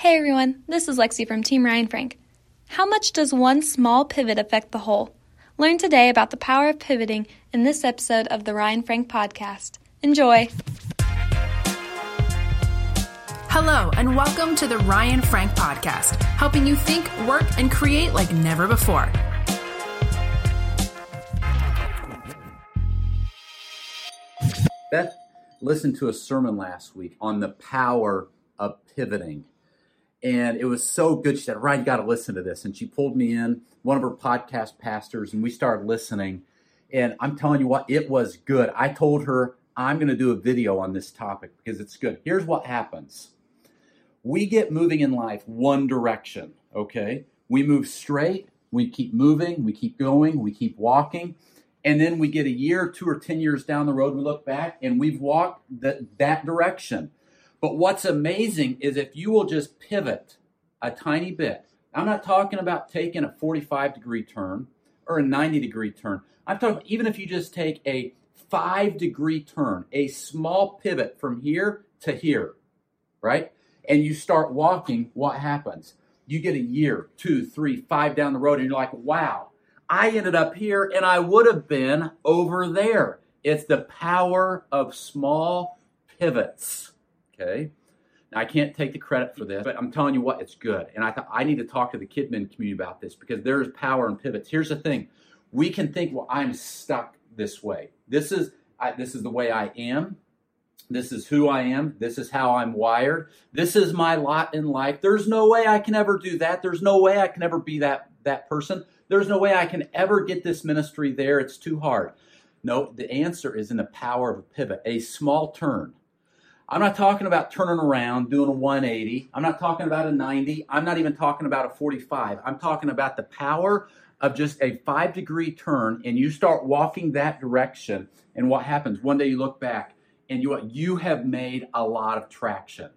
Hey everyone, this is Lexi from Team Ryan Frank. How much does one small pivot affect the whole? Learn today about the power of pivoting in this episode of the Ryan Frank podcast. Enjoy! Hello, and welcome to the Ryan Frank podcast, helping you think, work, and create like never before. Beth listened to a sermon last week on the power of pivoting. And it was so good. She said, Ryan, you got to listen to this. And she pulled me in, one of her podcast pastors, and we started listening. And I'm telling you what, it was good. I told her I'm going to do a video on this topic because it's good. Here's what happens we get moving in life one direction, okay? We move straight, we keep moving, we keep going, we keep walking. And then we get a year, two or 10 years down the road, we look back and we've walked that, that direction. But what's amazing is if you will just pivot a tiny bit. I'm not talking about taking a 45 degree turn or a 90 degree turn. I'm talking even if you just take a five degree turn, a small pivot from here to here, right? And you start walking, what happens? You get a year, two, three, five down the road, and you're like, wow, I ended up here and I would have been over there. It's the power of small pivots. Okay. Now, I can't take the credit for this, but I'm telling you what, it's good. And I thought I need to talk to the Kidmin community about this because there's power in pivots. Here's the thing we can think, well, I'm stuck this way. This is, I, this is the way I am. This is who I am. This is how I'm wired. This is my lot in life. There's no way I can ever do that. There's no way I can ever be that, that person. There's no way I can ever get this ministry there. It's too hard. No, the answer is in the power of a pivot, a small turn I'm not talking about turning around, doing a 180. I'm not talking about a 90. I'm not even talking about a 45. I'm talking about the power of just a five degree turn and you start walking that direction. And what happens? One day you look back and you, you have made a lot of traction.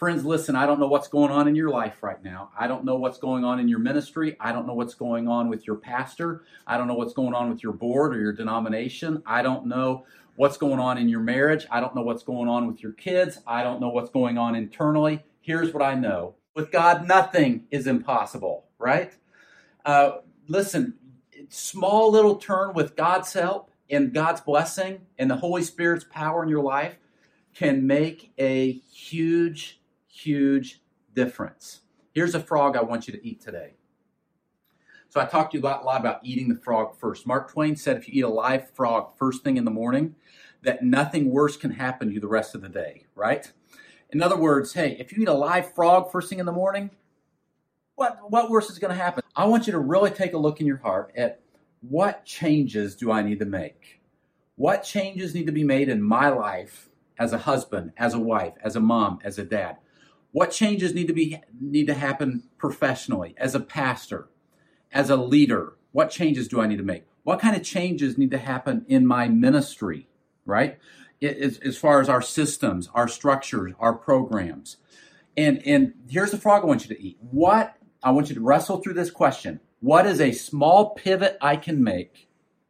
Friends, listen, I don't know what's going on in your life right now. I don't know what's going on in your ministry. I don't know what's going on with your pastor. I don't know what's going on with your board or your denomination. I don't know what's going on in your marriage. I don't know what's going on with your kids. I don't know what's going on internally. Here's what I know with God, nothing is impossible, right? Uh, listen, small little turn with God's help and God's blessing and the Holy Spirit's power in your life can make a huge, huge difference. Here's a frog I want you to eat today. So I talked to you a lot, about eating the frog first. Mark Twain said if you eat a live frog first thing in the morning, that nothing worse can happen to you the rest of the day, right? In other words, hey, if you eat a live frog first thing in the morning, what, what worse is going to happen? I want you to really take a look in your heart at what changes do I need to make? What changes need to be made in my life as a husband, as a wife, as a mom, as a dad? What changes need to be need to happen professionally, as a pastor, as a leader? What changes do I need to make? What kind of changes need to happen in my ministry? right? As, as far as our systems, our structures, our programs. And, and here's the frog I want you to eat. What, I want you to wrestle through this question. What is a small pivot I can make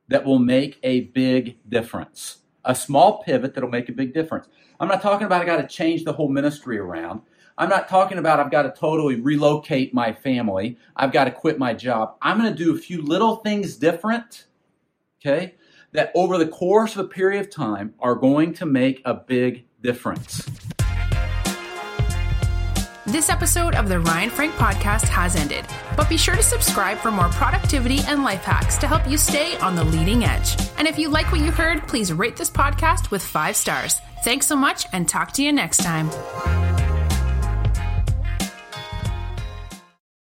that will make a big difference? A small pivot that'll make a big difference. I'm not talking about I got to change the whole ministry around. I'm not talking about I've got to totally relocate my family. I've got to quit my job. I'm going to do a few little things different, okay, that over the course of a period of time are going to make a big difference. This episode of the Ryan Frank podcast has ended, but be sure to subscribe for more productivity and life hacks to help you stay on the leading edge. And if you like what you heard, please rate this podcast with five stars. Thanks so much and talk to you next time.